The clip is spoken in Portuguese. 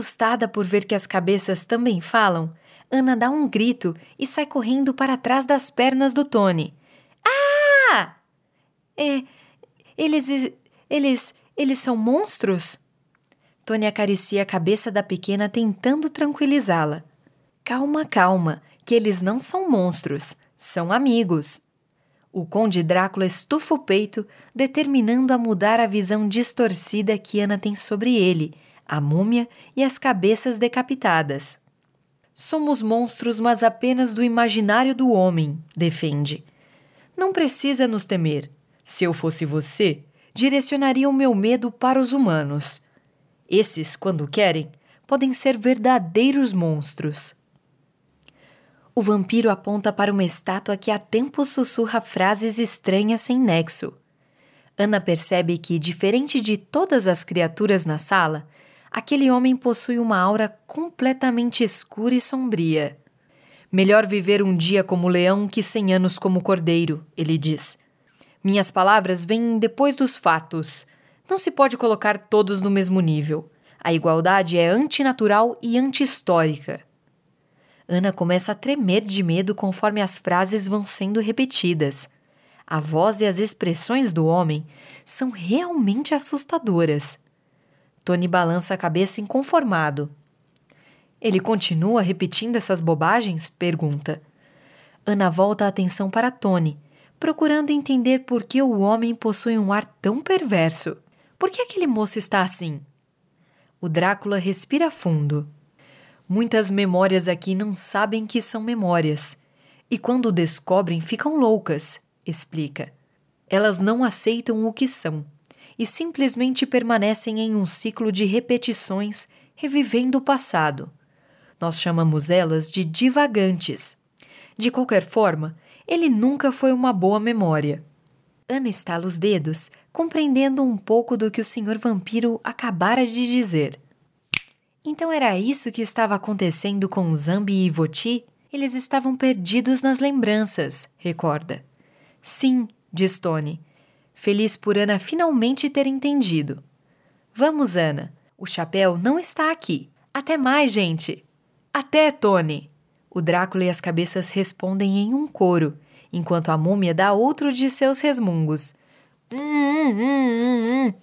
Assustada por ver que as cabeças também falam, Ana dá um grito e sai correndo para trás das pernas do Tony. Ah! É. Eles. Eles. Eles são monstros? Tony acaricia a cabeça da pequena tentando tranquilizá-la. Calma, calma, que eles não são monstros, são amigos. O Conde Drácula estufa o peito, determinando a mudar a visão distorcida que Ana tem sobre ele, a múmia e as cabeças decapitadas. Somos monstros, mas apenas do imaginário do homem, defende. Não precisa nos temer. Se eu fosse você, direcionaria o meu medo para os humanos. Esses, quando querem, podem ser verdadeiros monstros. O vampiro aponta para uma estátua que há tempo sussurra frases estranhas sem nexo. Ana percebe que, diferente de todas as criaturas na sala, aquele homem possui uma aura completamente escura e sombria. Melhor viver um dia como leão que cem anos como cordeiro, ele diz. Minhas palavras vêm depois dos fatos. Não se pode colocar todos no mesmo nível. A igualdade é antinatural e anti-histórica. Ana começa a tremer de medo conforme as frases vão sendo repetidas. A voz e as expressões do homem são realmente assustadoras. Tony balança a cabeça inconformado. Ele continua repetindo essas bobagens? pergunta. Ana volta a atenção para Tony, procurando entender por que o homem possui um ar tão perverso. Por que aquele moço está assim? O Drácula respira fundo. Muitas memórias aqui não sabem que são memórias. E quando descobrem, ficam loucas, explica. Elas não aceitam o que são e simplesmente permanecem em um ciclo de repetições, revivendo o passado. Nós chamamos elas de divagantes. De qualquer forma, ele nunca foi uma boa memória. Ana estala os dedos, compreendendo um pouco do que o senhor vampiro acabara de dizer. Então era isso que estava acontecendo com Zambi e Voti? Eles estavam perdidos nas lembranças, recorda. Sim, diz Tony feliz por Ana finalmente ter entendido. Vamos, Ana. O chapéu não está aqui. Até mais, gente. Até, Tony. O Drácula e as cabeças respondem em um coro, enquanto a múmia dá outro de seus resmungos. Hum, hum, hum,